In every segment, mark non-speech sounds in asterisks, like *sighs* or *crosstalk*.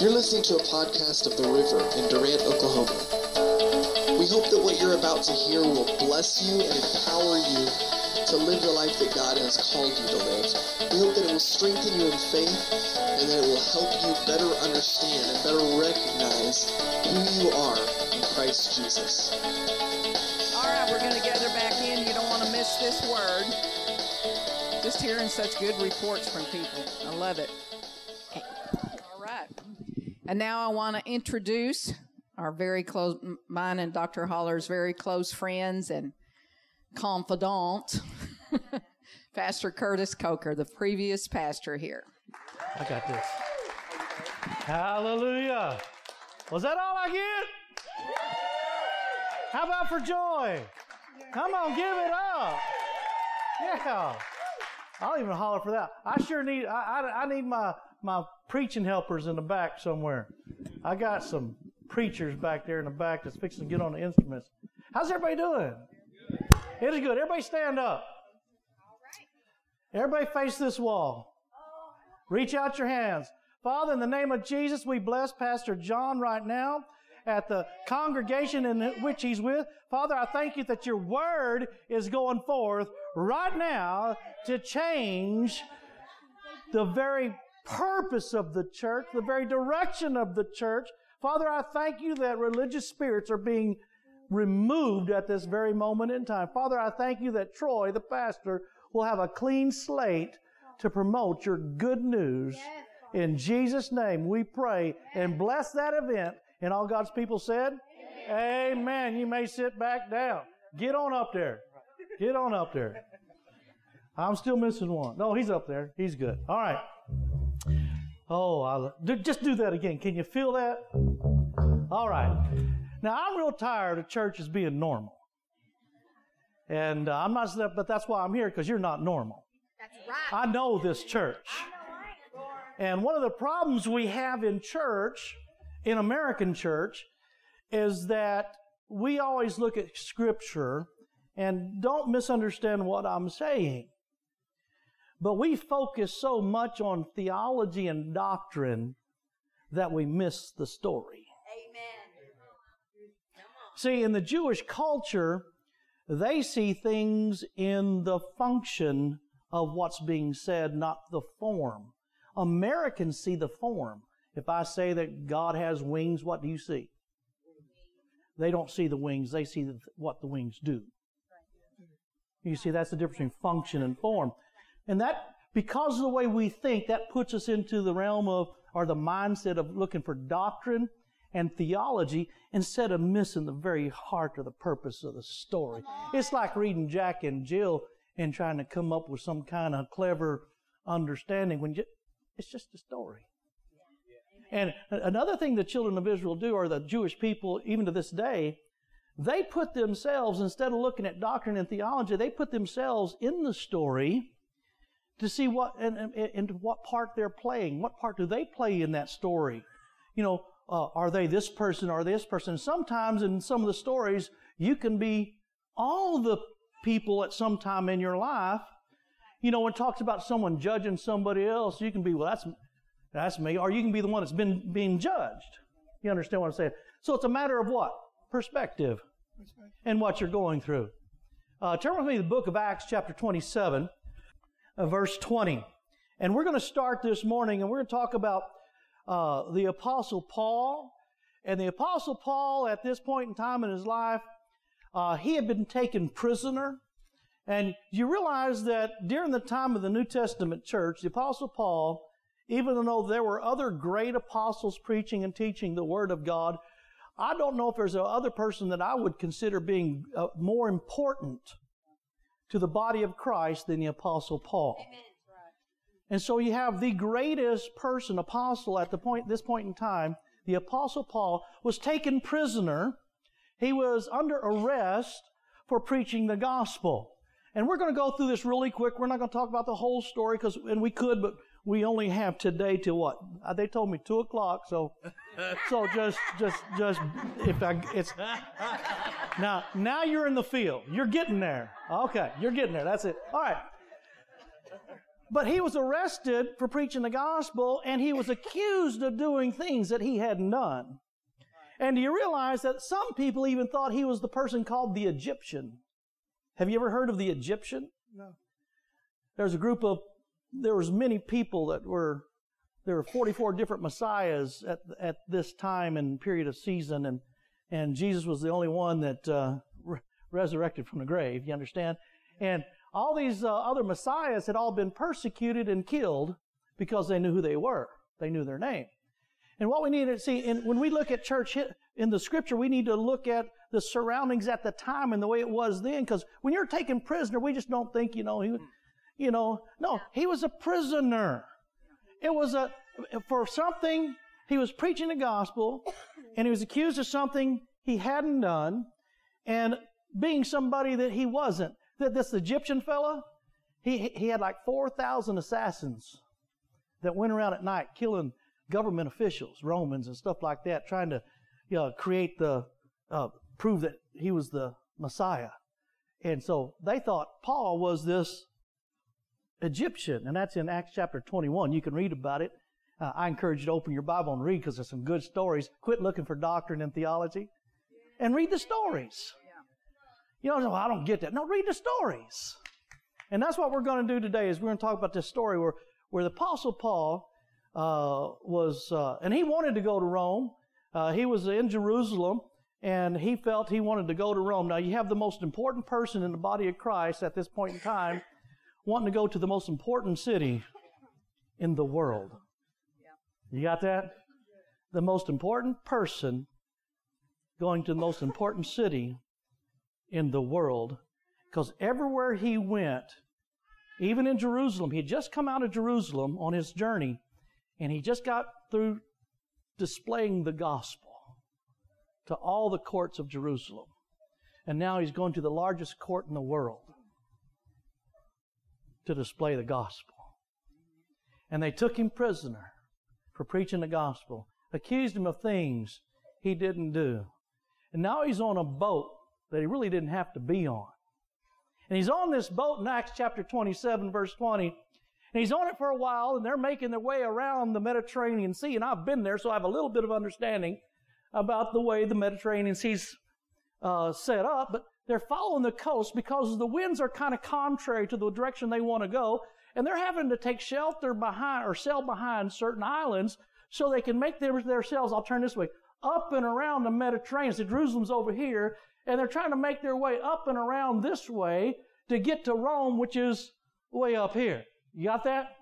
You're listening to a podcast of The River in Durant, Oklahoma. We hope that what you're about to hear will bless you and empower you to live the life that God has called you to live. We hope that it will strengthen you in faith and that it will help you better understand and better recognize who you are in Christ Jesus. All right, we're going to gather back in. You don't want to miss this word. Just hearing such good reports from people. I love it. All right. And now I want to introduce our very close, mine and Dr. Holler's very close friends and confidant, *laughs* Pastor Curtis Coker, the previous pastor here. I got this. Hallelujah. Was that all I get? How about for joy? Come on, give it up. Yeah. I'll even holler for that. I sure need, I, I, I need my, my preaching helpers in the back somewhere. I got some preachers back there in the back that's fixing to get on the instruments. How's everybody doing? It is good. Everybody stand up. Everybody face this wall. Reach out your hands. Father, in the name of Jesus, we bless Pastor John right now at the congregation in which he's with. Father, I thank you that your word is going forth right now to change the very purpose of the church, the very direction of the church. Father, I thank you that religious spirits are being removed at this very moment in time. Father, I thank you that Troy, the pastor, will have a clean slate to promote your good news. In Jesus' name, we pray and bless that event. And all God's people said, Amen. Amen. You may sit back down. Get on up there. Get on up there. I'm still missing one. No, he's up there. He's good. All right. Oh, I'll, just do that again. Can you feel that? All right. Now, I'm real tired of churches being normal. And uh, I'm not, but that's why I'm here because you're not normal. That's right. I know this church. Know And one of the problems we have in church, in American church, is that we always look at Scripture and don't misunderstand what I'm saying. But we focus so much on theology and doctrine that we miss the story. Amen. See, in the Jewish culture, they see things in the function of what's being said, not the form. Americans see the form. If I say that God has wings, what do you see? They don't see the wings, they see what the wings do. You see, that's the difference between function and form. And that, because of the way we think, that puts us into the realm of, or the mindset of looking for doctrine and theology instead of missing the very heart or the purpose of the story. It's like reading Jack and Jill and trying to come up with some kind of clever understanding when you, it's just a story. And another thing the children of Israel do, or the Jewish people, even to this day, they put themselves, instead of looking at doctrine and theology, they put themselves in the story to see what and, and, and what part they're playing. What part do they play in that story? You know, uh, are they this person or this person? Sometimes in some of the stories, you can be all the people at some time in your life. You know, when it talks about someone judging somebody else, you can be, well, that's that's me, or you can be the one that's been being judged. You understand what I'm saying? So it's a matter of what? Perspective and what you're going through. Uh, turn with me to the book of Acts, chapter 27, uh, verse 20. And we're going to start this morning and we're going to talk about uh, the Apostle Paul. And the Apostle Paul, at this point in time in his life, uh, he had been taken prisoner. And you realize that during the time of the New Testament church, the Apostle Paul, even though there were other great apostles preaching and teaching the Word of God, I don't know if there's another person that I would consider being uh, more important to the body of Christ than the Apostle Paul. Amen. And so you have the greatest person, apostle, at the point, this point in time, the Apostle Paul, was taken prisoner. He was under arrest for preaching the gospel. And we're going to go through this really quick. We're not going to talk about the whole story because, and we could, but we only have today to what? Uh, They told me two o'clock, so, *laughs* so just, just, just, if I, it's, now, now you're in the field. You're getting there. Okay, you're getting there. That's it. All right. But he was arrested for preaching the gospel and he was accused of doing things that he hadn't done. And do you realize that some people even thought he was the person called the Egyptian? Have you ever heard of the Egyptian? No. There's a group of, there was many people that were, there were 44 different messiahs at, at this time and period of season and, and Jesus was the only one that, uh, re- resurrected from the grave, you understand? And all these uh, other messiahs had all been persecuted and killed because they knew who they were. They knew their name. And what we need to see, in, when we look at church in the scripture, we need to look at the surroundings at the time and the way it was then. Because when you're taken prisoner, we just don't think, you know, he, you know, no, he was a prisoner. It was a, for something, he was preaching the gospel *coughs* and he was accused of something he hadn't done and being somebody that he wasn't. That this Egyptian fella, he, he had like 4,000 assassins that went around at night killing government officials, Romans and stuff like that, trying to you know, create the, uh, prove that he was the Messiah. And so they thought Paul was this Egyptian, and that's in Acts chapter 21. You can read about it. Uh, I encourage you to open your Bible and read because there's some good stories. Quit looking for doctrine and theology and read the stories. You know, I don't get that. No, read the stories. And that's what we're going to do today is we're going to talk about this story where, where the Apostle Paul uh, was, uh, and he wanted to go to Rome. Uh, he was in Jerusalem, and he felt he wanted to go to Rome. Now, you have the most important person in the body of Christ at this point in time wanting to go to the most important city in the world. You got that? The most important person going to the most important city in the world. Because everywhere he went, even in Jerusalem, he had just come out of Jerusalem on his journey, and he just got through displaying the gospel to all the courts of Jerusalem. And now he's going to the largest court in the world to display the gospel. And they took him prisoner for preaching the gospel, accused him of things he didn't do. And now he's on a boat that he really didn't have to be on. And he's on this boat in Acts chapter 27, verse 20. And he's on it for a while, and they're making their way around the Mediterranean Sea. And I've been there, so I have a little bit of understanding about the way the Mediterranean Sea's uh, set up. But they're following the coast because the winds are kind of contrary to the direction they want to go. And they're having to take shelter behind or sail behind certain islands so they can make their, themselves, I'll turn this way, up and around the Mediterranean. So Jerusalem's over here, and they're trying to make their way up and around this way to get to Rome, which is way up here. You got that?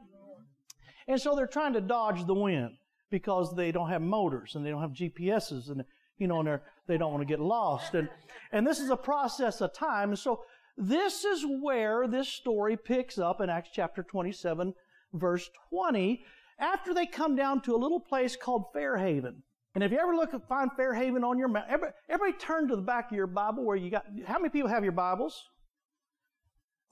And so they're trying to dodge the wind because they don't have motors and they don't have GPSs and you know, and they're, they don't want to get lost. And, and this is a process of time. So this is where this story picks up in Acts chapter 27, verse 20, after they come down to a little place called Fairhaven. And if you ever look at find Fairhaven on your map, everybody, everybody turn to the back of your Bible where you got, how many people have your Bibles?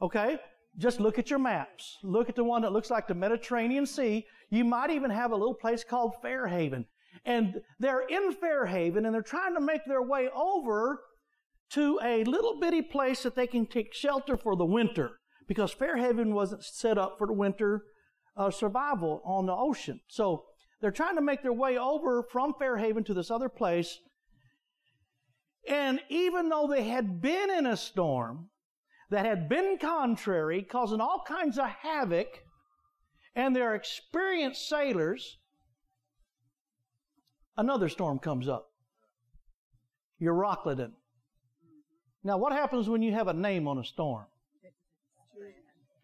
Okay. Just look at your maps. Look at the one that looks like the Mediterranean Sea. You might even have a little place called Fairhaven. And they're in Fairhaven and they're trying to make their way over to a little bitty place that they can take shelter for the winter because Fairhaven wasn't set up for the winter uh, survival on the ocean. So they're trying to make their way over from Fairhaven to this other place. And even though they had been in a storm that had been contrary, causing all kinds of havoc, and they're experienced sailors, another storm comes up. You're Euroclydon. Now, what happens when you have a name on a storm?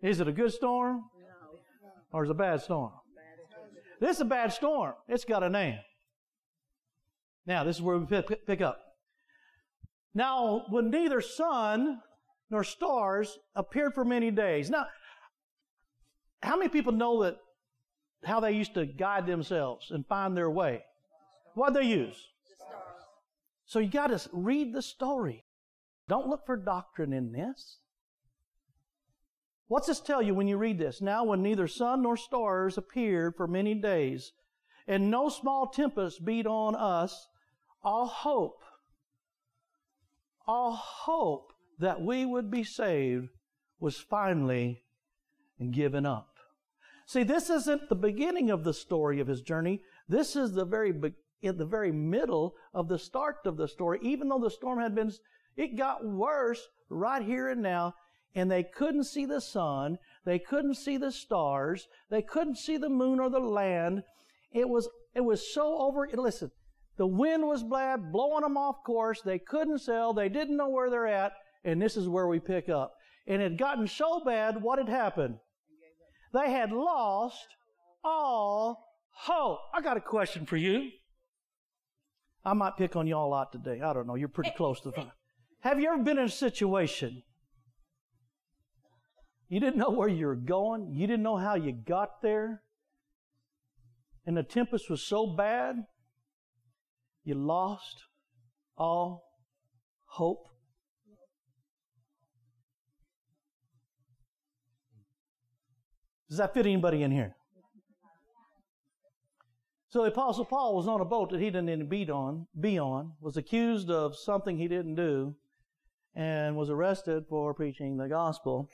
Is it a good storm? Or is it a bad storm? This is a bad storm. It's got a name. Now, this is where we pick up. Now, when neither sun nor stars appeared for many days. Now, how many people know that how they used to guide themselves and find their way? What they use? So you got to read the story. Don't look for doctrine in this. What's this tell you when you read this? Now, when neither sun nor stars appeared for many days, and no small tempest beat on us, all hope, all hope that we would be saved was finally given up. See, this isn't the beginning of the story of his journey. This is the very be- in the very middle of the start of the story. Even though the storm had been, it got worse right here and now, and they couldn't see the sun, they couldn't see the stars, they couldn't see the moon or the land. It was it was so over. Listen, the wind was bad, blowing them off course. They couldn't sail. They didn't know where they're at. And this is where we pick up. And it had gotten so bad, what had happened? They had lost all hope. I got a question for you. I might pick on y'all a lot today. I don't know. You're pretty close to the Have you ever been in a situation you didn't know where you were going? You didn't know how you got there? And the tempest was so bad, you lost all hope? Does that fit anybody in here? So the Apostle Paul was on a boat that he didn't be on, be on, was accused of something he didn't do, and was arrested for preaching the gospel.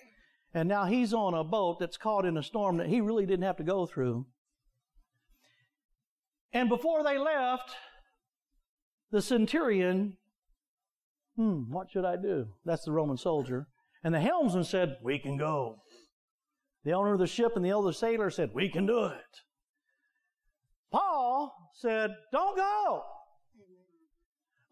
And now he's on a boat that's caught in a storm that he really didn't have to go through. And before they left, the centurion, hmm, what should I do? That's the Roman soldier. And the helmsman said, We can go. The owner of the ship and the other sailor said, We can do it. Paul said, Don't go.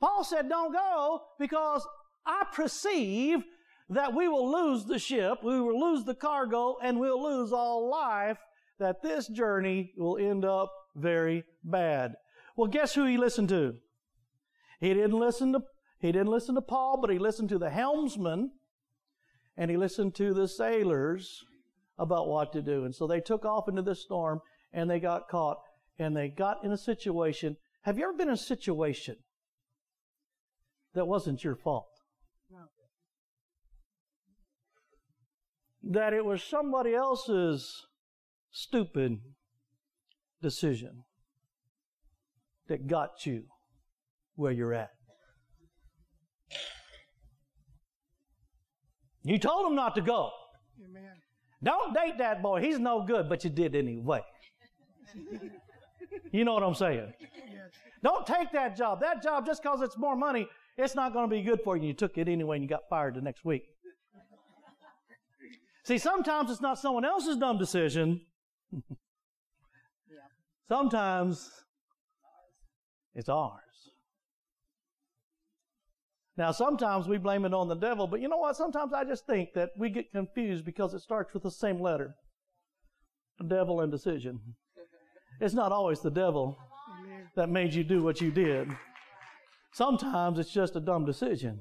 Paul said, Don't go because I perceive that we will lose the ship, we will lose the cargo, and we'll lose all life, that this journey will end up very bad. Well, guess who he listened to? He didn't listen to he didn't listen to Paul, but he listened to the helmsman and he listened to the sailors about what to do. And so they took off into the storm and they got caught and they got in a situation. Have you ever been in a situation that wasn't your fault? No. That it was somebody else's stupid decision that got you where you're at. You told him not to go. Amen. Don't date that boy. He's no good, but you did anyway. *laughs* you know what I'm saying? Don't take that job. That job, just because it's more money, it's not going to be good for you. You took it anyway and you got fired the next week. See, sometimes it's not someone else's dumb decision. Sometimes it's ours. Now, sometimes we blame it on the devil, but you know what? Sometimes I just think that we get confused because it starts with the same letter devil and decision. It's not always the devil that made you do what you did. Sometimes it's just a dumb decision,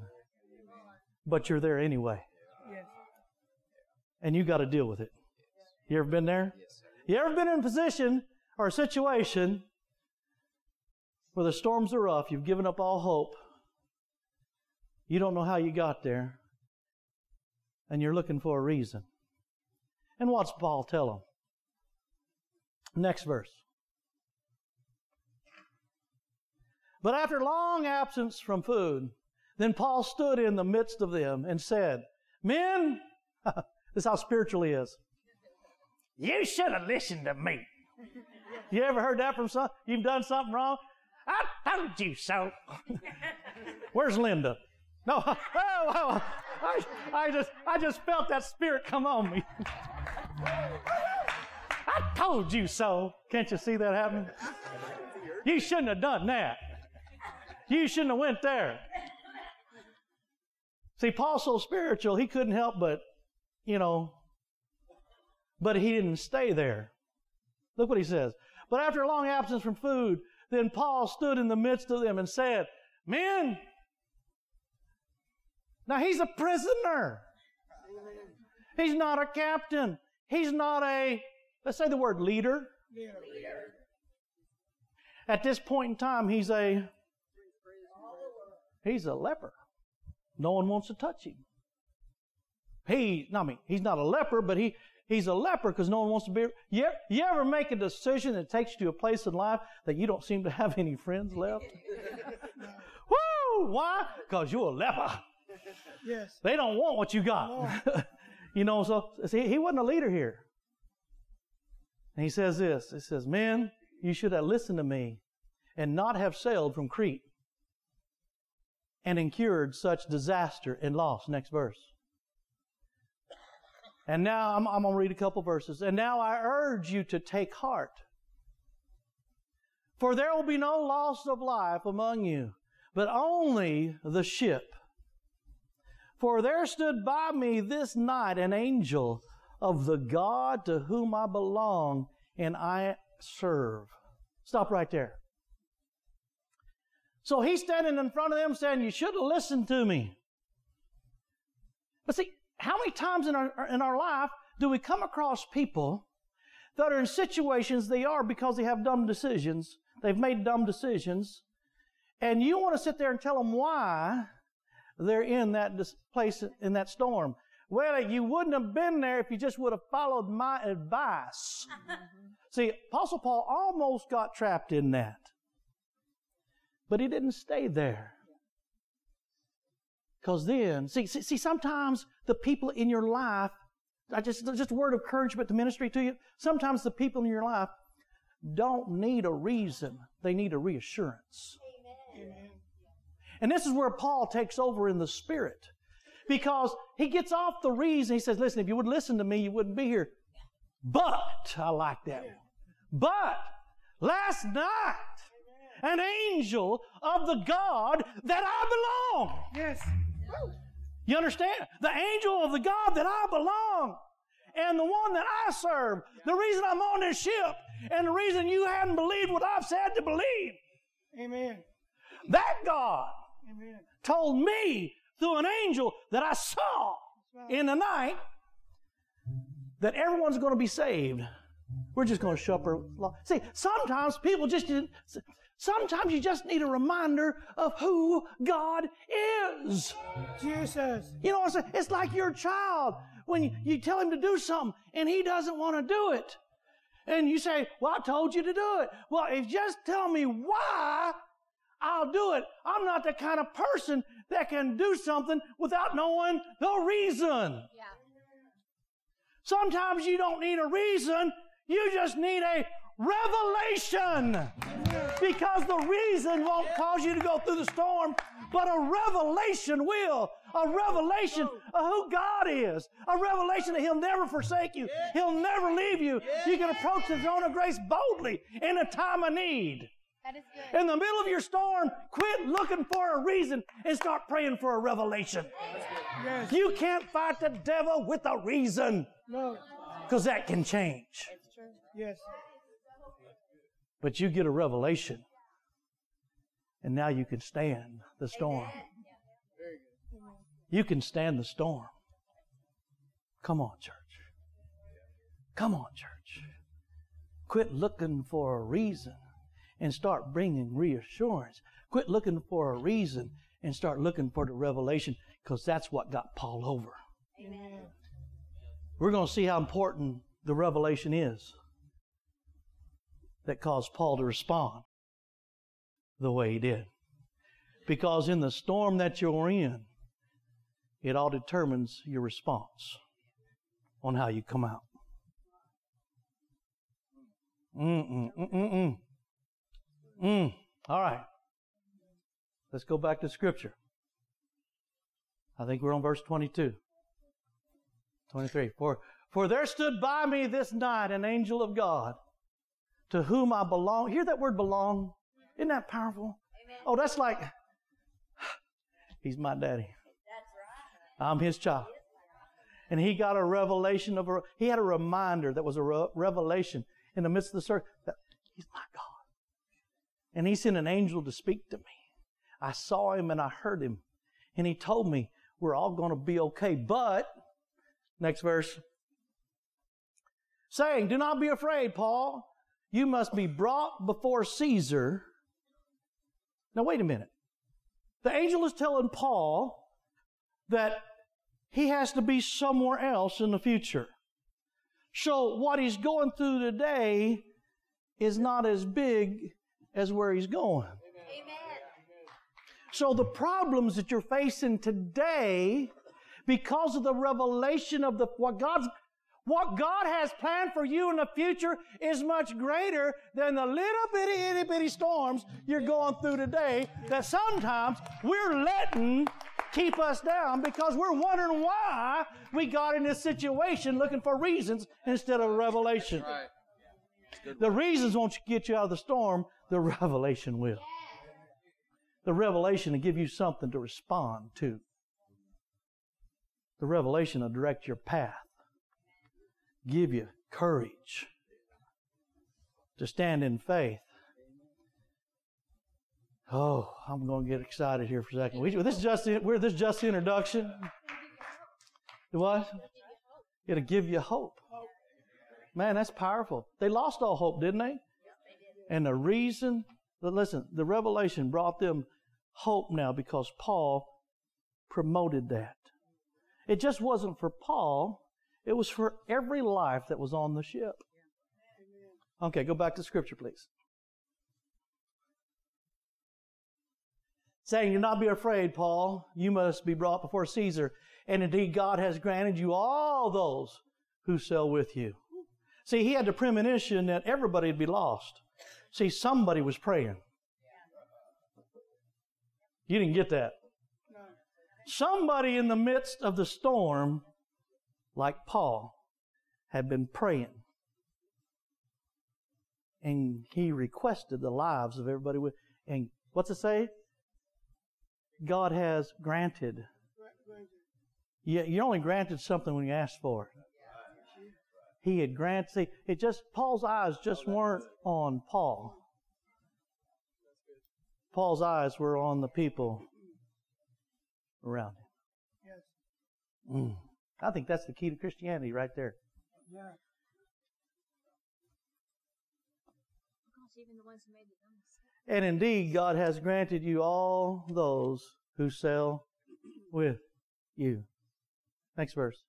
but you're there anyway. And you got to deal with it. You ever been there? You ever been in a position or a situation where the storms are rough, you've given up all hope, you don't know how you got there, and you're looking for a reason. And what's Paul tell them? Next verse. But after long absence from food, then Paul stood in the midst of them and said, Men, *laughs* this is how spiritual he is. You should have listened to me. You ever heard that from some? You've done something wrong? I told you so. *laughs* Where's Linda? No, *laughs* oh, oh, I, I just, I just felt that spirit come on me. I told you so. Can't you see that happening? You shouldn't have done that. You shouldn't have went there. See, Paul's so spiritual, he couldn't help but, you know, but he didn't stay there. Look what he says. But after a long absence from food, then Paul stood in the midst of them and said, Men, now he's a prisoner. He's not a captain. He's not a, let's say the word leader. leader. At this point in time, he's a, he's a leper. No one wants to touch him. He, I mean, he's not a leper, but he, he's a leper because no one wants to be. You, you ever make a decision that takes you to a place in life that you don't seem to have any friends left? *laughs* Woo! Why? Because you're a leper. Yes. They don't want what you got. *laughs* you know, so see, he wasn't a leader here. And he says this He says, Men, you should have listened to me and not have sailed from Crete and incurred such disaster and loss. Next verse. And now I'm, I'm going to read a couple verses. And now I urge you to take heart. For there will be no loss of life among you, but only the ship. For there stood by me this night an angel of the God to whom I belong and I serve. Stop right there. So he's standing in front of them saying, You should have listened to me. But see, how many times in our, in our life do we come across people that are in situations they are because they have dumb decisions? They've made dumb decisions. And you want to sit there and tell them why they're in that place, in that storm. Well, you wouldn't have been there if you just would have followed my advice. *laughs* See, Apostle Paul almost got trapped in that. But he didn't stay there. Because then, see, see, see, sometimes the people in your life, I just, just a word of encouragement to ministry to you. Sometimes the people in your life don't need a reason, they need a reassurance. Amen. And this is where Paul takes over in the Spirit because he gets off the reason. He says, Listen, if you would listen to me, you wouldn't be here. But, I like that one. But, last night, an angel of the God that I belong. Yes. You understand? The angel of the God that I belong and the one that I serve. The reason I'm on this ship and the reason you hadn't believed what I've said to believe. Amen. That God Amen. told me through an angel that I saw in the night that everyone's going to be saved. We're just going to our See, sometimes people just sometimes you just need a reminder of who God is. Jesus. You know, it's, it's like your child when you, you tell him to do something and he doesn't want to do it. And you say, Well, I told you to do it. Well, if you just tell me why, I'll do it. I'm not the kind of person that can do something without knowing the reason. Yeah. Sometimes you don't need a reason, you just need a revelation. Because the reason won't cause you to go through the storm, but a revelation will. A revelation of who God is. A revelation that He'll never forsake you. He'll never leave you. You can approach the throne of grace boldly in a time of need. That is good. In the middle of your storm, quit looking for a reason and start praying for a revelation. Yes. You can't fight the devil with a reason No. because that can change. Yes. But you get a revelation, and now you can stand the storm. You can stand the storm. Come on, church. Come on, church. Quit looking for a reason and start bringing reassurance. Quit looking for a reason and start looking for the revelation because that's what got Paul over. Amen. We're going to see how important the revelation is that caused Paul to respond the way he did. Because in the storm that you're in, it all determines your response on how you come out. Mm-mm, mm-mm, mm. All right. Let's go back to Scripture. I think we're on verse 22. 23. For, for there stood by me this night an angel of God to whom I belong. Hear that word belong? Isn't that powerful? Amen. Oh, that's like, he's my daddy. That's right. I'm his child. And he got a revelation of a, he had a reminder that was a re- revelation in the midst of the service that he's my God. And he sent an angel to speak to me. I saw him and I heard him. And he told me we're all going to be okay. But, next verse, saying, Do not be afraid, Paul. You must be brought before Caesar. Now, wait a minute. The angel is telling Paul that he has to be somewhere else in the future. So, what he's going through today is not as big as where he's going. Amen. So, the problems that you're facing today, because of the revelation of the, what God's What God has planned for you in the future is much greater than the little bitty itty bitty storms you're going through today that sometimes we're letting keep us down because we're wondering why we got in this situation looking for reasons instead of revelation. The reasons won't get you out of the storm, the revelation will. The revelation will give you something to respond to. The revelation will direct your path, give you courage to stand in faith. Oh, I'm going to get excited here for a second. We, this is just we're this just the introduction. What? It'll give you hope. Man, that's powerful. They lost all hope, didn't they? And the reason, listen, the revelation brought them hope now because Paul promoted that. It just wasn't for Paul, it was for every life that was on the ship. Okay, go back to scripture, please. Saying, Do not be afraid, Paul. You must be brought before Caesar. And indeed, God has granted you all those who sail with you. See, he had the premonition that everybody would be lost. See, somebody was praying. You didn't get that. Somebody in the midst of the storm, like Paul, had been praying. And he requested the lives of everybody. With, and what's it say? God has granted. You, you only granted something when you asked for it. He had granted. See, it just Paul's eyes just weren't on Paul. Paul's eyes were on the people around him. Mm. I think that's the key to Christianity right there. Yeah. And indeed, God has granted you all those who sail with you. Next verse.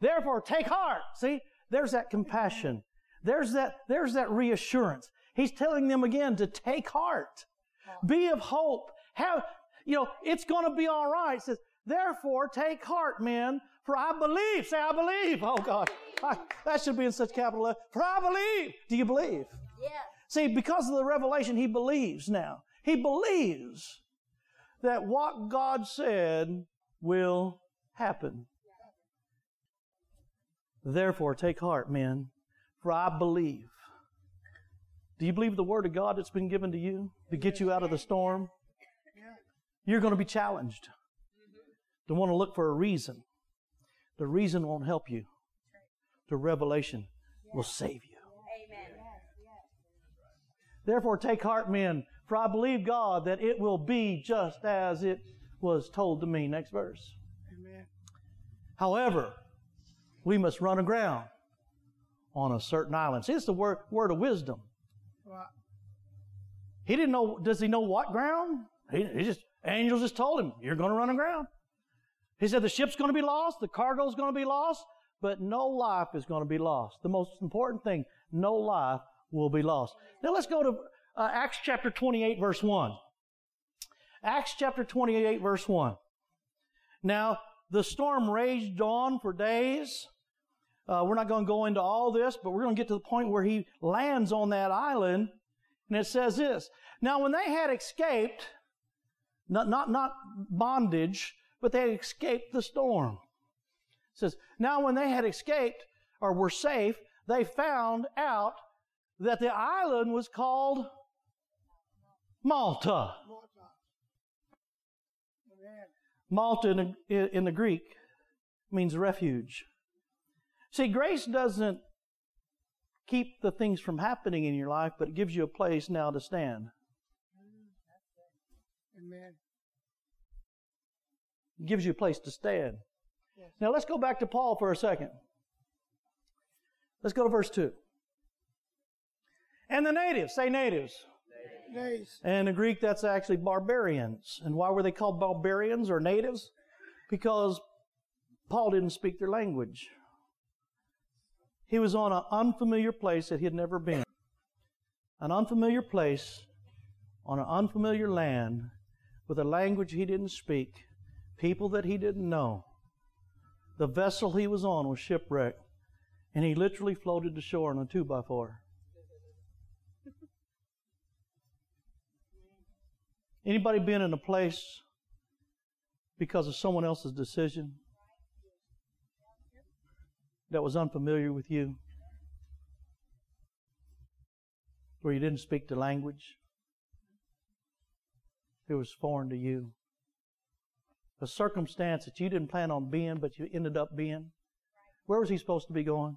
Therefore, take heart. See, there's that compassion. There's that, there's that reassurance. He's telling them again to take heart. Be of hope. Have, you know, it's going to be all right. It says, therefore, take heart, men, for I believe. Say, I believe. Oh, God. I, that should be in such capital letters. For I believe. Do you believe? Yes. See, because of the revelation, he believes now. He believes that what God said will happen. Therefore, take heart, men, for I believe. Do you believe the word of God that's been given to you to get you out of the storm? You're going to be challenged. To want to look for a reason. The reason won't help you. The revelation will save you. Amen. Therefore, take heart, men, for I believe God that it will be just as it was told to me. Next verse. Amen. However, we must run aground on a certain island. See, it's the word, word of wisdom. Well, He didn't know, does he know what ground? He, he just, angels just told him, you're going to run aground. He said the ship's going to be lost, the cargo's going to be lost, but no life is going to be lost. The most important thing, no life will be lost. Now let's go to uh, Acts chapter 28 verse 1. Acts chapter 28 verse 1. Now, the storm raged on for days. Uh, we're not going to go into all this, but we're going to get to the point where he lands on that island, and it says this. Now, when they had escaped, not, not, not bondage, but they had escaped the storm. It says, now when they had escaped or were safe, they found out that the island was called Malta. Malta. In the, in the Greek means refuge. See, grace doesn't keep the things from happening in your life, but it gives you a place now to stand. Amen. Gives you a place to stand. Yes. Now let's go back to Paul for a second. Let's go to verse 2. And the natives, say natives. Days. And in Greek, that's actually barbarians. And why were they called barbarians or natives? Because Paul didn't speak their language. He was on an unfamiliar place that he had never been. An unfamiliar place on an unfamiliar land with a language he didn't speak, people that he didn't know. The vessel he was on was shipwrecked, and he literally floated to shore on a two by four. Anybody been in a place because of someone else's decision that was unfamiliar with you? Where you didn't speak the language? It was foreign to you. A circumstance that you didn't plan on being, but you ended up being. Where was he supposed to be going?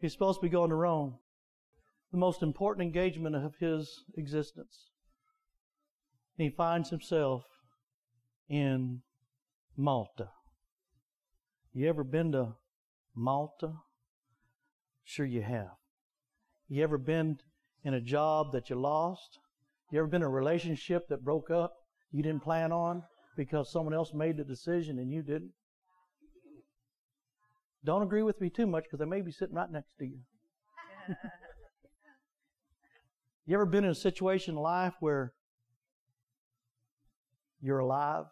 He's supposed to be going to Rome, the most important engagement of his existence. And he finds himself in Malta. You ever been to Malta? Sure you have. You ever been in a job that you lost? You ever been in a relationship that broke up you didn't plan on because someone else made the decision and you didn't? Don't agree with me too much because I may be sitting right next to you. you ever been in a situation in life where you're alive?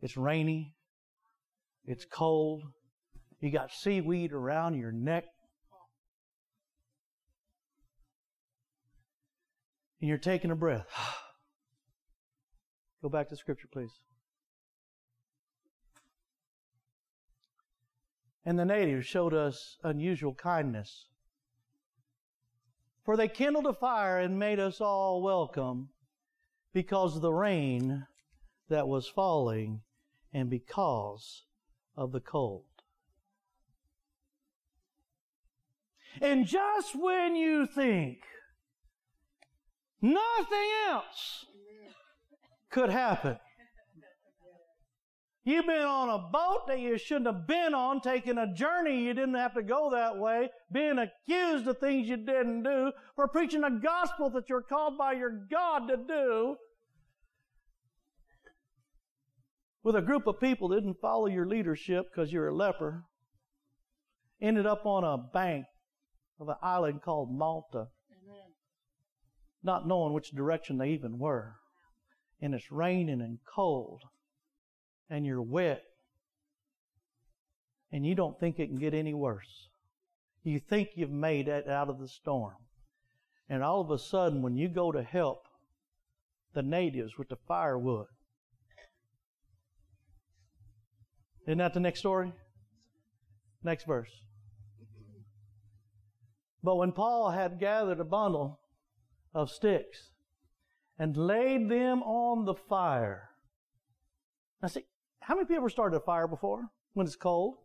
It's rainy. It's cold. You got seaweed around your neck. And you're taking a breath. Go back to scripture, please. And the natives showed us unusual kindness. For they kindled a fire and made us all welcome because of the rain that was falling and because of the cold. And just when you think nothing else could happen, You've been on a boat that you shouldn't have been on, taking a journey you didn't have to go that way, being accused of things you didn't do, for preaching a gospel that you're called by your God to do, with a group of people that didn't follow your leadership because you're a leper, ended up on a bank of an island called Malta, Amen. not knowing which direction they even were. And it's raining and cold and you're wet and you don't think it can get any worse. You think you've made it out of the storm. And all of a sudden, when you go to help the natives with the firewood, isn't that the next story? Next verse. But when Paul had gathered a bundle of sticks and laid them on the fire, now see, how many people ever started a fire before when it's cold?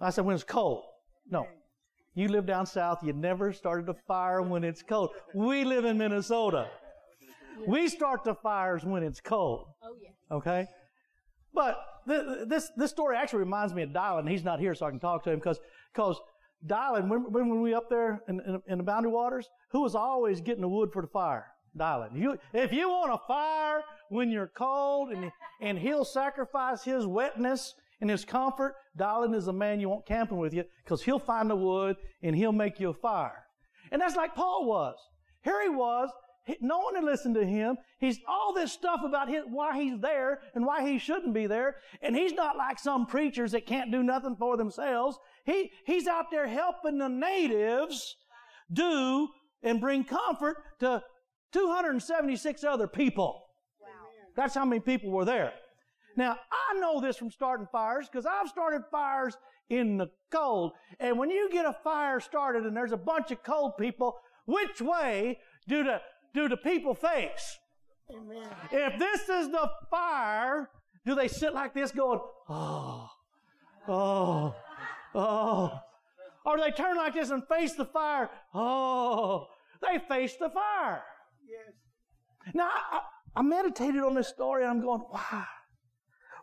I said when it's cold. No. You live down south, you never started a fire when it's cold. We live in Minnesota. We start the fires when it's cold. Oh, yeah. Okay? But th- this, this story actually reminds me of Dylan. He's not here, so I can talk to him because because Dylan, when, when we up there in, in, in, the Boundary Waters, who was always getting the wood for the fire? Dylan. You, if you want a fire when you're cold and, and he'll sacrifice his wetness and his comfort, Dylan is the man you want camping with you because he'll find the wood and he'll make you a fire. And that's like Paul was. Here he was. No one had listened to him. He's all this stuff about his, why he's there and why he shouldn't be there. And he's not like some preachers that can't do nothing for themselves. He, he's out there helping the natives do and bring comfort to 276 other people. Wow. That's how many people were there. Now, I know this from starting fires because I've started fires in the cold. And when you get a fire started and there's a bunch of cold people, which way do the, do the people face? Amen. If this is the fire, do they sit like this going, oh, oh, oh? Or do they turn like this and face the fire? Oh, they face the fire. Now, I, I meditated on this story and I'm going, why?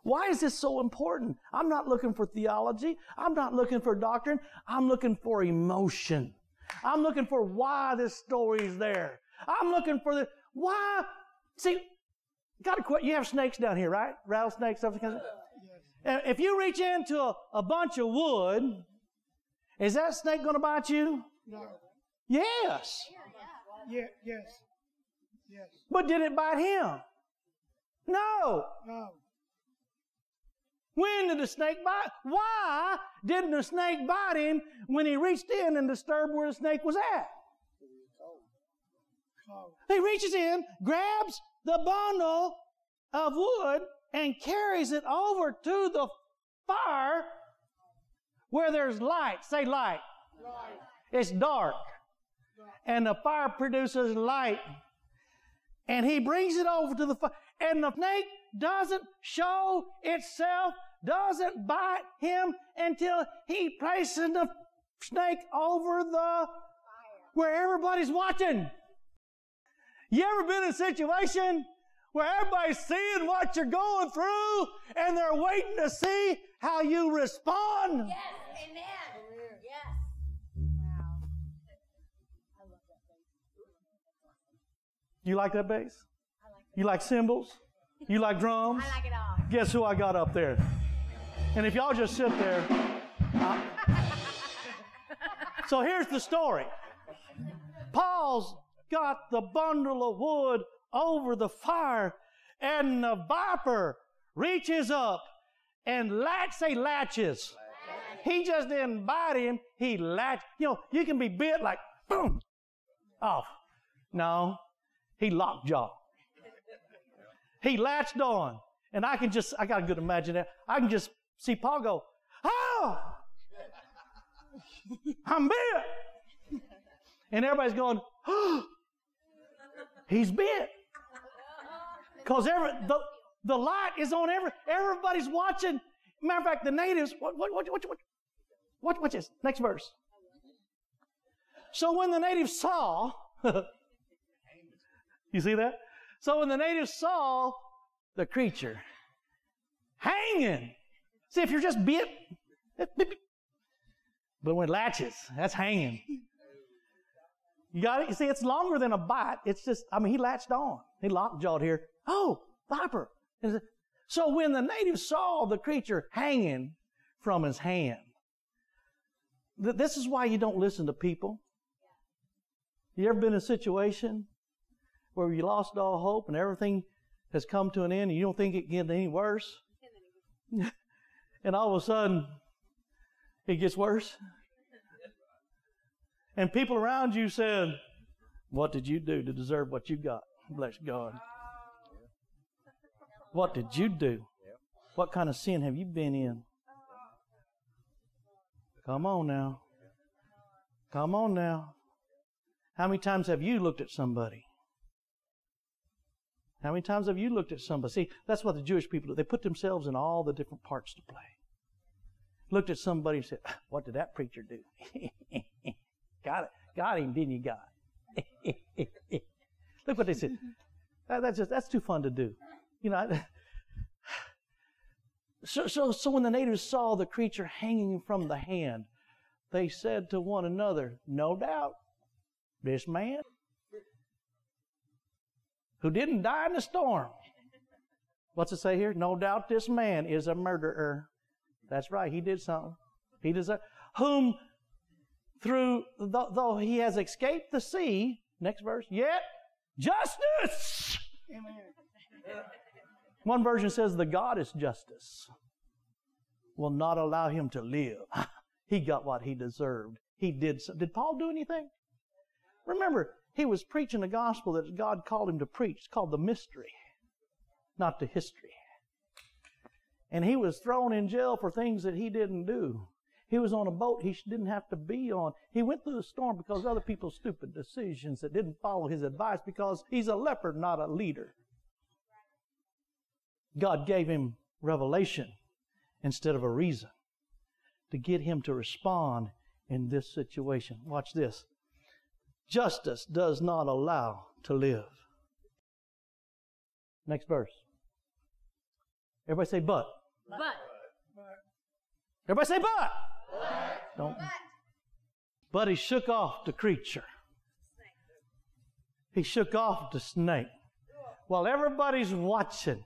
Why is this so important? I'm not looking for theology. I'm not looking for doctrine. I'm looking for emotion. I'm looking for why this story is there. I'm looking for the why. See, got to quit. You have snakes down here, right? Rattlesnakes, stuff like that. Uh, yes. If you reach into a, a bunch of wood, is that snake going to bite you? No. Yes. Yeah, yes. Yes. But did it bite him? No. No. When did the snake bite? Why didn't the snake bite him when he reached in and disturbed where the snake was at? He reaches in, grabs the bundle of wood, and carries it over to the fire where there's light. Say light. light. It's dark. And the fire produces light. And he brings it over to the fire. And the snake doesn't show itself, doesn't bite him until he places the snake over the fire. where everybody's watching. You ever been in a situation where everybody's seeing what you're going through and they're waiting to see how you respond? Yes, amen. You like that bass? I like it. You like cymbals? You like drums? *laughs* I like it all. Guess who I got up there? And if y'all just sit there. I... *laughs* so here's the story Paul's got the bundle of wood over the fire, and the viper reaches up and latch, say latches. He just didn't bite him, he latched. You know, you can be bit like, boom, off. No, he lockjaw. He latched on. And I can just, I got a good imagination. I can just see Paul go, oh, I'm bit. And everybody's going, oh, he's bit. Because every the, the light is on every everybody's watching. Matter of fact, the natives, what what what what what what watch this. Next verse. So when the natives saw *laughs* You see that? So when the natives saw the creature hanging, see if you're just bit, eh, but when latches, that's hanging. You got it? You see, it's longer than a bite. It's just, I mean, he latched on. He lockjawed here. Oh, viper. So when the natives saw the creature hanging from his hand, th- this is why you don't listen to people. You ever been in a situation where you lost all hope and everything has come to an end and you don't think it can get any worse? *laughs* and all of a sudden, it gets worse? And people around you said, What did you do to deserve what you got? Bless God. What did you do? What kind of sin have you been in? Come on now. Come on now. How many times have you looked at somebody? How many times have you looked at somebody? See, that's what the Jewish people do. They put themselves in all the different parts to play. Looked at somebody and said, ah, What did that preacher do? *laughs* got it. Got him, didn't you, God? *laughs* Look what they said. That, that's just that's too fun to do. You know. *sighs* So, so, so when the natives saw the creature hanging from the hand, they said to one another, No doubt, this man who didn't die in the storm. What's it say here? No doubt this man is a murderer. That's right, he did something. He deserved. Whom through, though he has escaped the sea, next verse, yet justice. Amen. One version says the goddess justice will not allow him to live. *laughs* he got what he deserved. He did. So. Did Paul do anything? Remember, he was preaching a gospel that God called him to preach. It's called the mystery, not the history. And he was thrown in jail for things that he didn't do. He was on a boat he didn't have to be on. He went through the storm because other people's stupid decisions that didn't follow his advice because he's a leopard, not a leader. God gave him revelation instead of a reason to get him to respond in this situation. Watch this. Justice does not allow to live. Next verse. Everybody say but. But. Everybody say but. but. Don't. But. but he shook off the creature. He shook off the snake. While everybody's watching,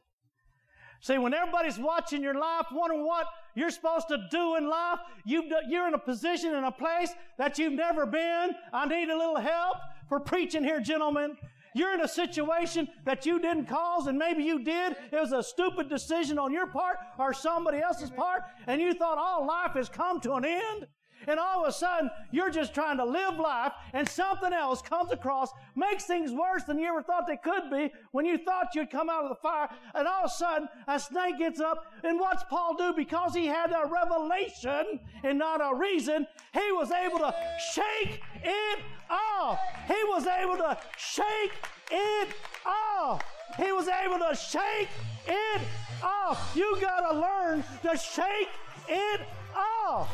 See, when everybody's watching your life, wondering what you're supposed to do in life, you are in a position, in a place that you've never been. I need a little help for preaching here, gentlemen. You're in a situation that you didn't cause and maybe you did. It was a stupid decision on your part or somebody else's part and you thought all life has come to an end. And all of a sudden, you're just trying to live life and something else comes across, makes things worse than you ever thought they could be when you thought you'd come out of the fire. And all of a sudden, a snake gets up. And what's Paul do? Because he had a revelation and not a reason, he was able to shake it off. He was able to shake it off. He was able to shake it off. You got to learn to shake it off.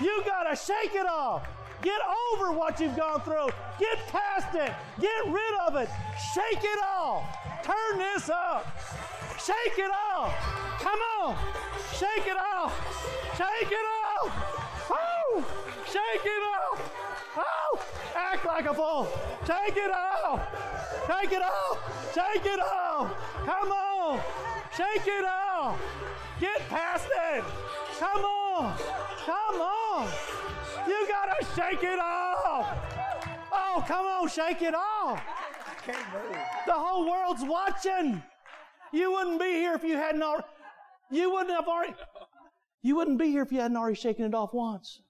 You got to shake it off. Get over what you've gone through. Get past it. Get rid of it. Shake it off. Turn this up. Shake it off. Come on. Shake it off. Shake it off. Oh, shake it off. Oh, act like a fool. Shake it off. Shake it off. Shake it off. Come on. Shake it off. Get past it. Come on. Come on. You got to shake it off. Oh, come on, shake it off. The whole world's watching. You wouldn't be here if you hadn't already, you wouldn't have already, you wouldn't be here if you hadn't already shaken it off once.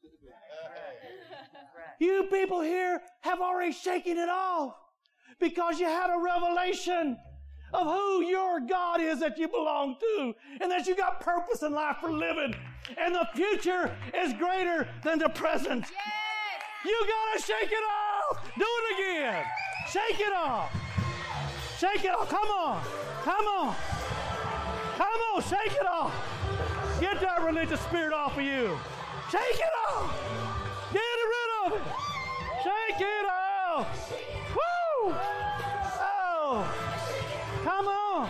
You people here have already shaken it off because you had a revelation of who your God is that you belong to and that you got purpose in life for living. And the future is greater than the present. You gotta shake it off. Do it again. Shake it off. Shake it off. Come on. Come on. Come on. Shake it off. Get that religious spirit off of you. Shake it off. Get rid of it. Shake it off. Woo! Oh. Come on.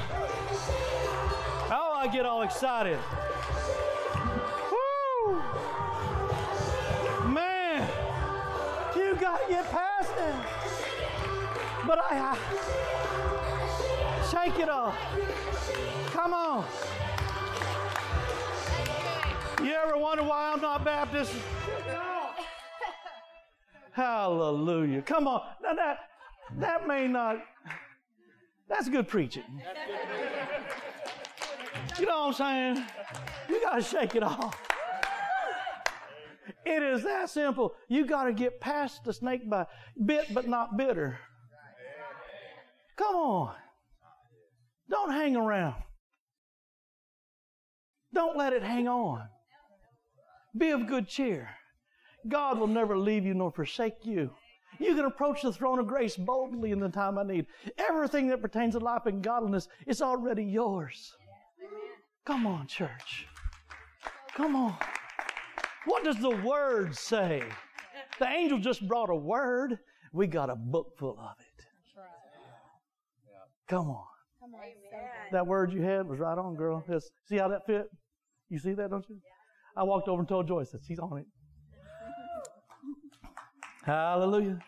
Oh, I get all excited. Get past it. But I, I shake it off. Come on. You ever wonder why I'm not Baptist? *laughs* Hallelujah. Come on. Now that that may not that's good preaching. You know what I'm saying? You got to shake it off. It is that simple. You got to get past the snake bite. Bit but not bitter. Come on. Don't hang around. Don't let it hang on. Be of good cheer. God will never leave you nor forsake you. You can approach the throne of grace boldly in the time I need. Everything that pertains to life and godliness is already yours. Come on, church. Come on. What does the word say? The angel just brought a word. We got a book full of it. Come on. That word you had was right on, girl. It's, see how that fit? You see that, don't you? I walked over and told Joyce that she's on it. *laughs* Hallelujah.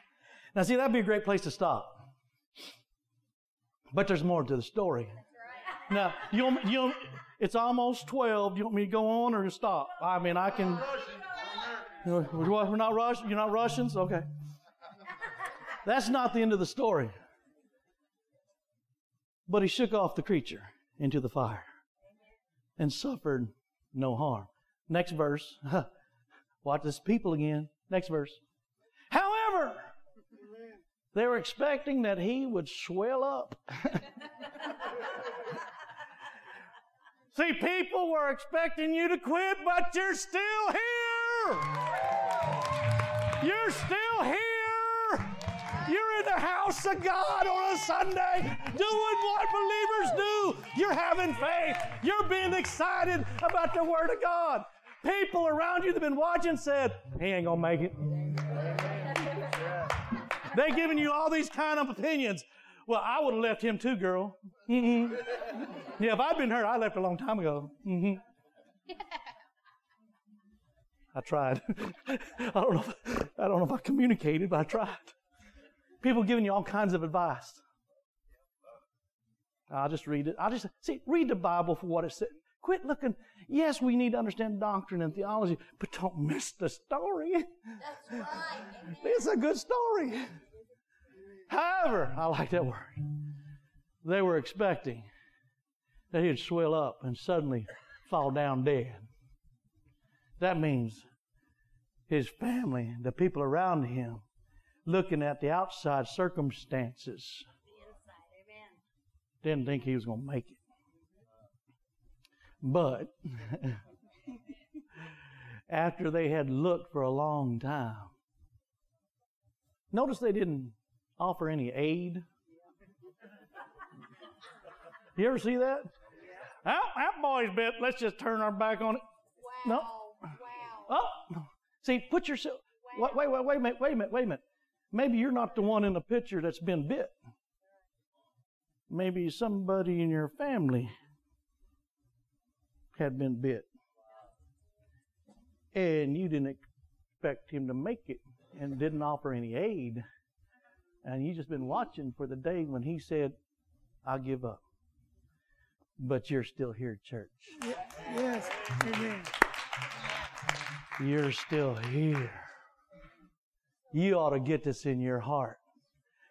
Now, see, that'd be a great place to stop. But there's more to the story. *laughs* Now, you want, me- you it's almost 12. Do you want me to go on or to stop? I mean, I can. We're not rushing. You're not Russians? Okay. *laughs* That's not the end of the story. But he shook off the creature into the fire and suffered no harm. Next verse. *laughs* Watch this people again. Next verse. However, they were expecting that he would swell up. *laughs* See, people were expecting you to quit, but you're still here. You're still here. You're in the house of God on a Sunday doing what believers do. You're having faith. You're being excited about the Word of God. People around you that have been watching said, he ain't going to make it. They're giving you all these kind of opinions. Well, I would have left him too, girl. hmm Yeah, if I'd been her, I left a long time ago. hmm I tried. *laughs* I don't know. If, I don't know if I communicated, but I tried. People giving you all kinds of advice. I'll just read it. I'll just see. Read the Bible for what it said. Quit looking. Yes, we need to understand doctrine and theology, but don't miss the story. *laughs* That's right. Amen. It's a good story. However, I like that word. They were expecting that he'd swell up and suddenly fall down dead. That means his family, the people around him, looking at the outside circumstances, didn't think he was going to make it. But *laughs* after they had looked for a long time, notice they didn't offer any aid. You ever see that? That, that boy's bit. Let's just turn our back on it. Wow. No. Oh, see, put yourself. Wait, wait, wait, wait a minute, wait a minute, wait a minute. Maybe you're not the one in the picture that's been bit. Maybe somebody in your family had been bit. And you didn't expect him to make it and didn't offer any aid. And you just been watching for the day when he said, I'll give up. But you're still here, church. Yes. Amen. You're still here. You ought to get this in your heart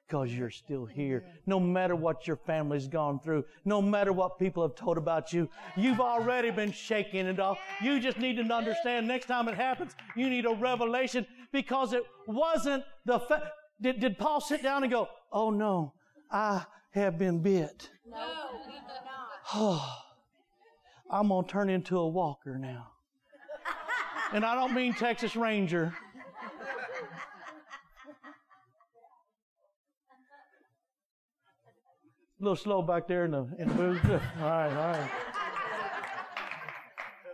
because you're still here. No matter what your family's gone through, no matter what people have told about you, you've already been shaking it off. You just need to understand next time it happens, you need a revelation because it wasn't the fa- did, did Paul sit down and go, Oh no, I have been bit. No, we do not. Oh, *sighs* I'm going to turn into a walker now. And I don't mean Texas Ranger. A little slow back there in the, in the booth. All right, all right.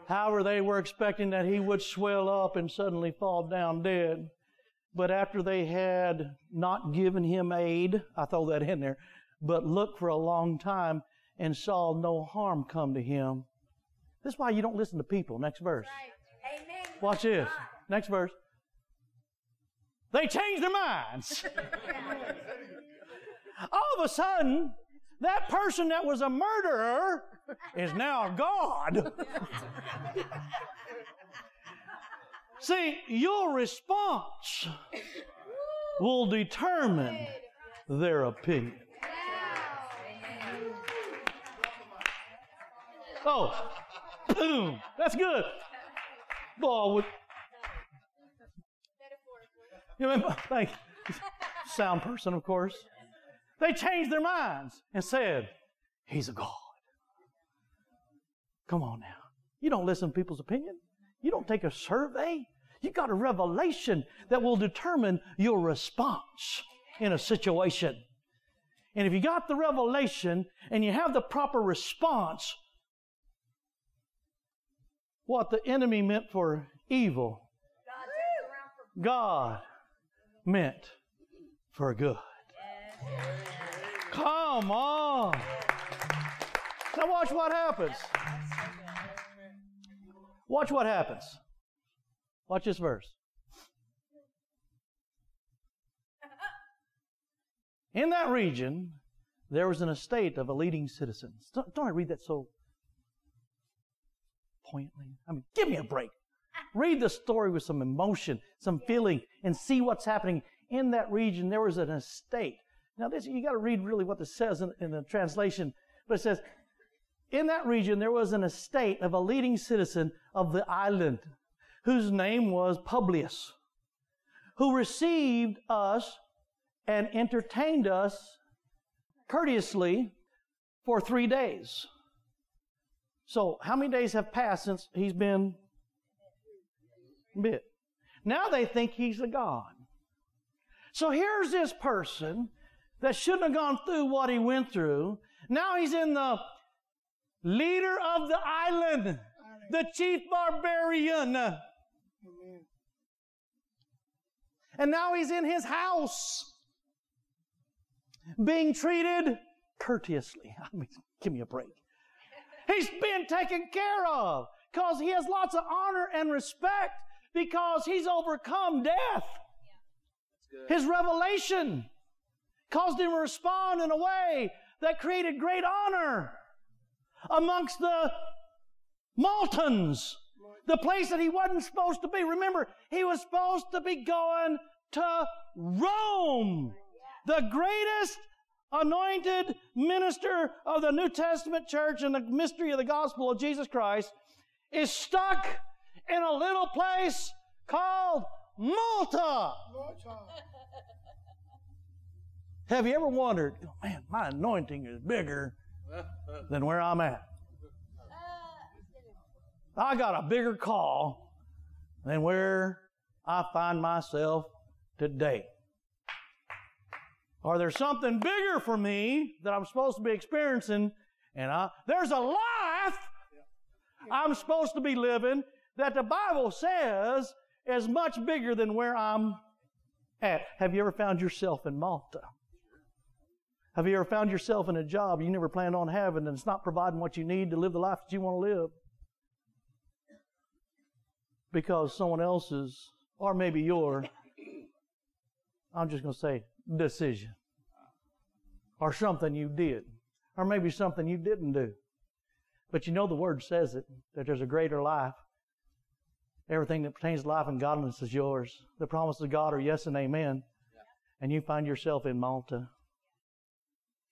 However, they were expecting that he would swell up and suddenly fall down dead. But after they had not given him aid, I throw that in there, but looked for a long time and saw no harm come to him. This is why you don't listen to people. Next verse. Right. Amen. Watch this. Next verse. They changed their minds. All of a sudden, that person that was a murderer is now God. See, your response will determine their opinion. Oh, boom. That's good. Boy, would, thank you. Sound person, of course. They changed their minds and said, He's a God. Come on now. You don't listen to people's opinion. You don't take a survey. You got a revelation that will determine your response in a situation. And if you got the revelation and you have the proper response, what the enemy meant for evil, God meant for good. Come on. Now watch what happens. Watch what happens. Watch this verse. In that region, there was an estate of a leading citizen. Don't, I read that so I mean, give me a break. Read the story with some emotion, some feeling, and see what's happening in that region. There was an estate. Now, this you got to read really what this says in, in the translation, but it says, in that region there was an estate of a leading citizen of the island, whose name was Publius, who received us and entertained us courteously for three days. So, how many days have passed since he's been bit? Now they think he's a god. So here's this person that shouldn't have gone through what he went through. Now he's in the leader of the island, the chief barbarian. Amen. And now he's in his house, being treated courteously. *laughs* I mean, give me a break. He's being taken care of because he has lots of honor and respect because he's overcome death. His revelation caused him to respond in a way that created great honor amongst the Maltons, the place that he wasn't supposed to be. Remember, he was supposed to be going to Rome. the greatest anointed minister of the New Testament church and the mystery of the gospel of Jesus Christ, is stuck in a little place called Malta. *laughs* Have you ever wondered, oh, man, my anointing is bigger than where I'm at? I got a bigger call than where I find myself today. Or there's something bigger for me that I'm supposed to be experiencing, and I, there's a life I'm supposed to be living that the Bible says is much bigger than where I'm at. Have you ever found yourself in Malta? Have you ever found yourself in a job you never planned on having and it's not providing what you need to live the life that you want to live? Because someone else's, or maybe your, I'm just going to say, decision. Or something you did. Or maybe something you didn't do. But you know the Word says it, that there's a greater life. Everything that pertains to life and godliness is yours. The promises of God are yes and amen. And you find yourself in Malta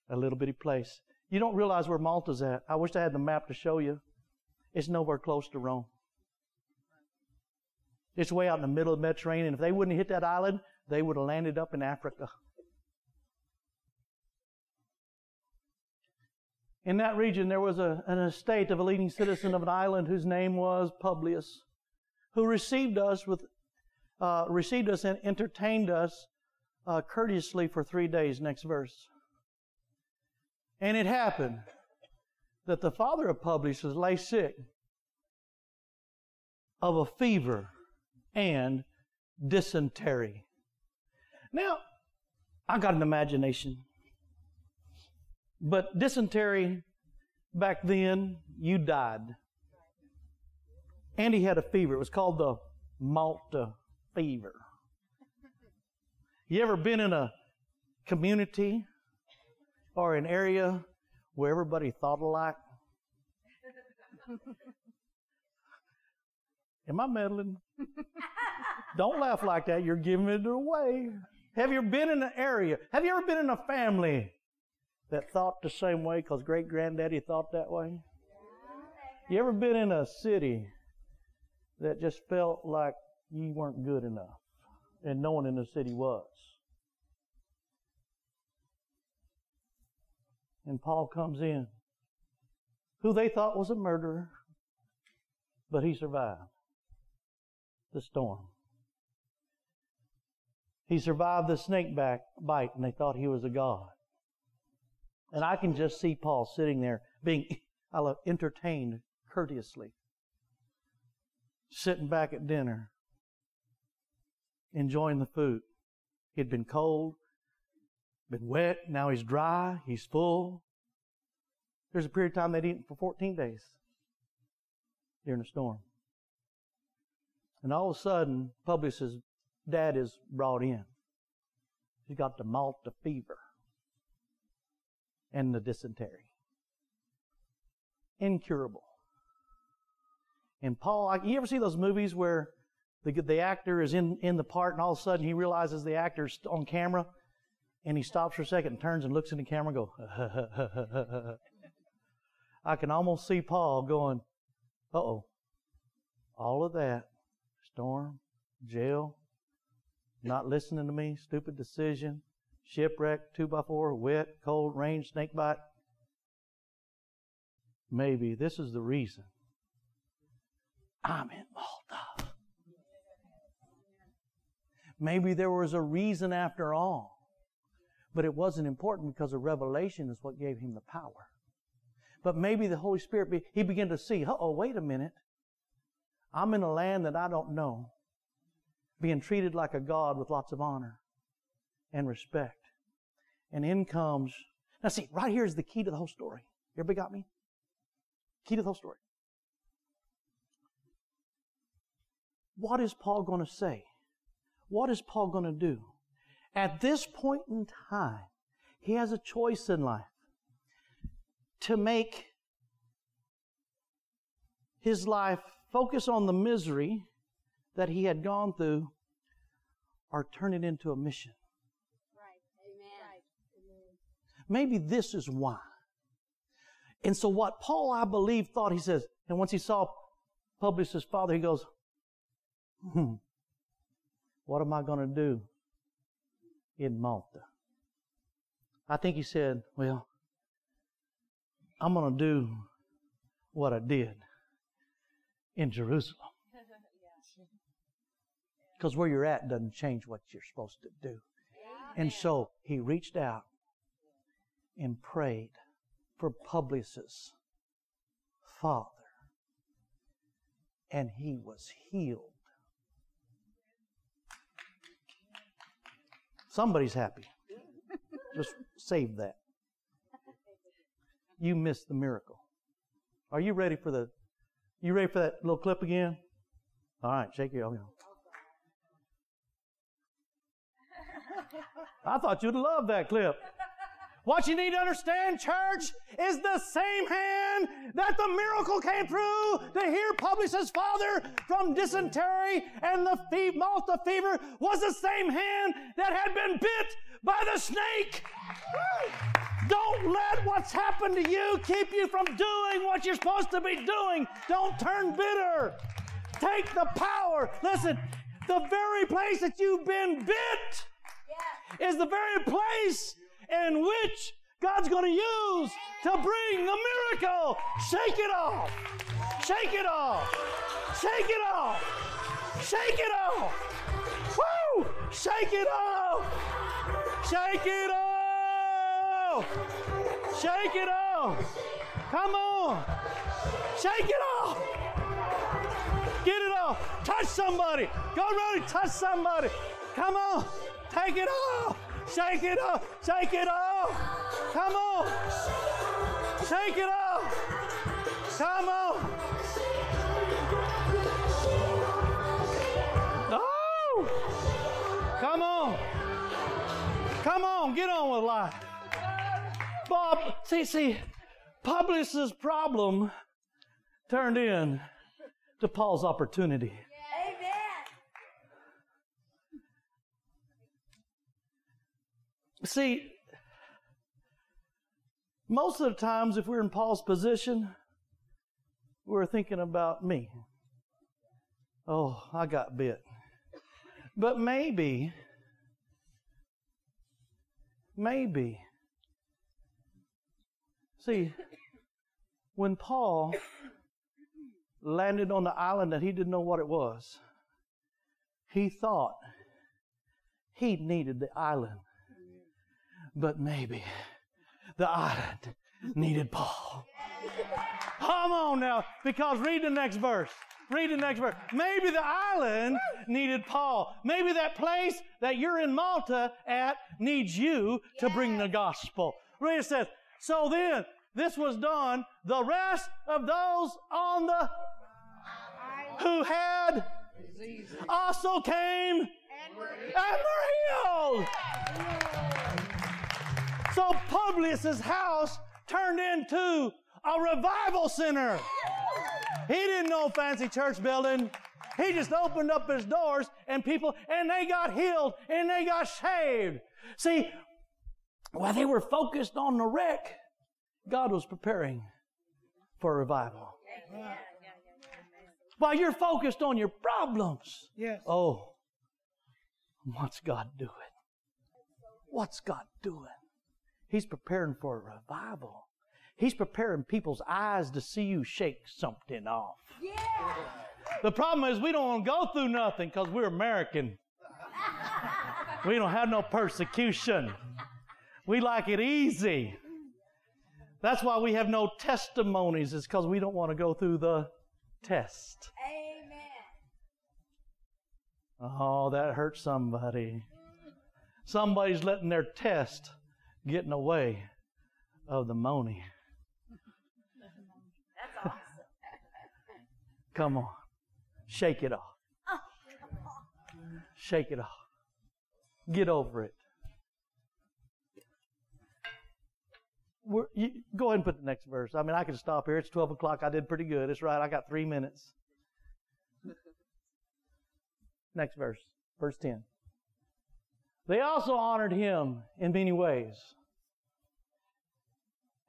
a little bitty place. You don't realize where Malta's at. I wish I had the map to show you. It's nowhere close to Rome. It's way out in the middle of the Mediterranean. If they wouldn't have hit that island, they would have landed up in Africa. In that region, there was a, an estate of a leading citizen of an island whose name was Publius, who received us with, uh, received us and entertained us uh, courteously for three days. Next verse. And it happened that the father of Publius lay sick of a fever and dysentery. Now, I got an imagination. But dysentery back then, you died. And he had a fever. It was called the Malta fever. You ever been in a community or an area where everybody thought alike? Am I meddling? Don't laugh like that. You're giving it away. Have you been in an area? Have you ever been in a family that thought the same way because great granddaddy thought that way? You ever been in a city that just felt like you weren't good enough and no one in the city was? And Paul comes in, who they thought was a murderer, but he survived the storm. He survived the snake bite, and they thought he was a god. And I can just see Paul sitting there being *laughs* I love, entertained courteously, sitting back at dinner, enjoying the food. He'd been cold, been wet, now he's dry, he's full. There's a period of time they'd eaten for 14 days during a storm. And all of a sudden, Publius' dad is brought in. He's got the Malta fever and the dysentery. Incurable. And Paul, you ever see those movies where the, the actor is in, in the part and all of a sudden he realizes the actor's on camera and he stops for a second and turns and looks in the camera and go, I can almost see Paul going, uh oh, all of that, storm, jail, not listening to me, stupid decision, shipwreck, two by four, wet, cold, rain, snake bite. Maybe this is the reason I'm in Malta. Maybe there was a reason after all. But it wasn't important because the revelation is what gave him the power. But maybe the Holy Spirit, be, he began to see, oh, wait a minute. I'm in a land that I don't know, being treated like a God with lots of honor and respect. And in comes, now see, right here is the key to the whole story. Everybody got me? Key to the whole story. What is Paul going to say? What is Paul going to do? At this point in time, he has a choice in life to make his life focus on the misery that he had gone through or turn it into a mission. Right. Amen. Maybe this is why. And so what Paul, I believe, thought, he says, and once he saw Publius' father, he goes, hmm, what am I going to do in Malta? I think he said, well, I'm going to do what I did in Jerusalem. *laughs* Because where you're at doesn't change what you're supposed to do. And so he reached out and prayed for Publius' father. And he was healed. Somebody's happy. Just save that. You missed the miracle. Are you ready for the you ready for that little clip again? All right, shake your. I thought you'd love that clip. What you need to understand, church, is the same hand that the miracle came through to hear Publius' father from dysentery and the fe- Malta fever was the same hand that had been bit by the snake. Don't let what's happened to you keep you from doing what you're supposed to be doing. Don't turn bitter. Take the power. Listen, the very place that you've been bit is the very place in which God's going to use to bring the miracle. Shake it off. Shake it off. Shake it off. Shake it off. Woo! Shake it off. Shake it off. Shake it off. Come on. Shake it off. Get it off. Touch somebody. Go around and touch somebody. Come on. Take it off. Shake it off. Shake it off. Come on. Shake it off. Come on. Oh! Come on. Come on. Get on with life. Bob, see, see, Publius' problem turned in to Paul's opportunity. See, most of the times, if we're in Paul's position, we're thinking about me. Oh, I got bit. But maybe, maybe, see, when Paul landed on the island that he didn't know what it was, he thought he needed the island but maybe the island needed Paul. Come on now, because read the next verse. Read the next verse. Maybe the island needed Paul. Maybe that place that you're in Malta at needs you to bring the gospel. Read it says, so then this was done. The rest of those on the who had also came and were healed. So Publius' house turned into a revival center. He didn't know fancy church building. He just opened up his doors and people, and they got healed and they got saved. See, while they were focused on the wreck, God was preparing for a revival. While you're focused on your problems, Yes. oh, what's God doing? What's God doing? He's preparing for a revival. He's preparing people's eyes to see you shake something off. Yeah. The problem is we don't want to go through nothing because we're American. we don't have no persecution. We like it easy. That's why we have no testimonies, is because we don't want to go through the test. Amen. Oh, that hurts somebody. Somebody's letting their test get in the way of the. That's awesome. Come on. Shake it off. Shake it off. Get over it. You, go ahead and put the next verse. I mean, I can stop here. It's 12 o'clock. I did pretty good. It's right. I got three minutes. Next verse. Verse 10. They also honored him in many ways.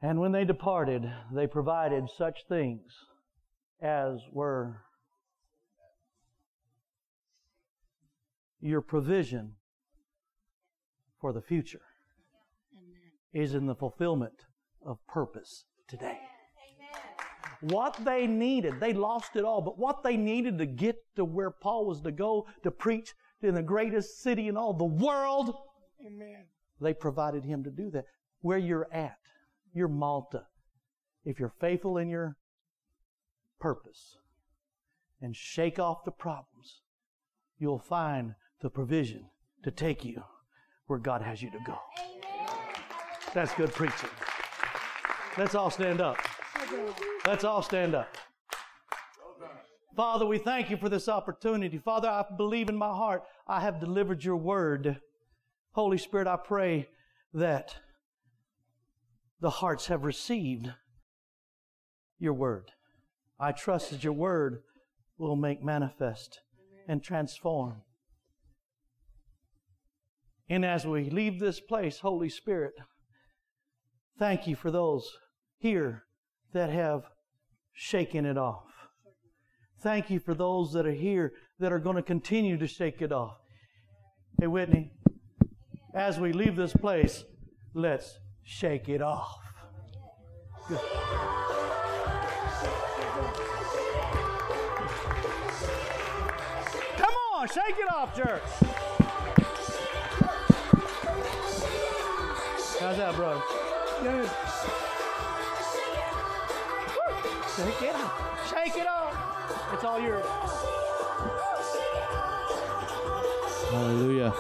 And when they departed, they provided such things as were your provision for the future is in the fulfillment of purpose today. What they needed, they lost it all, but what they needed to get to where Paul was to go to preach in the greatest city in all the world, Amen. they provided him to do that. Where you're at, you're Malta. If you're faithful in your purpose and shake off the problems, you'll find the provision to take you where God has you to go. That's good preaching. Let's all stand up. Let's all stand up. Father, we thank you for this opportunity. Father, I believe in my heart I have delivered your word. Holy Spirit, I pray that the hearts have received your word. I trust that your word will make manifest and transform. And as we leave this place, Holy Spirit, thank you for those here that have shaken it off. Thank you for those that are here that are going to continue to shake it off. Hey, Whitney, as we leave this place, let's shake it off. Good. Come on, shake it off, church. How's that, brother? Good. Shake it off. Shake it off. It's all yours. Hallelujah.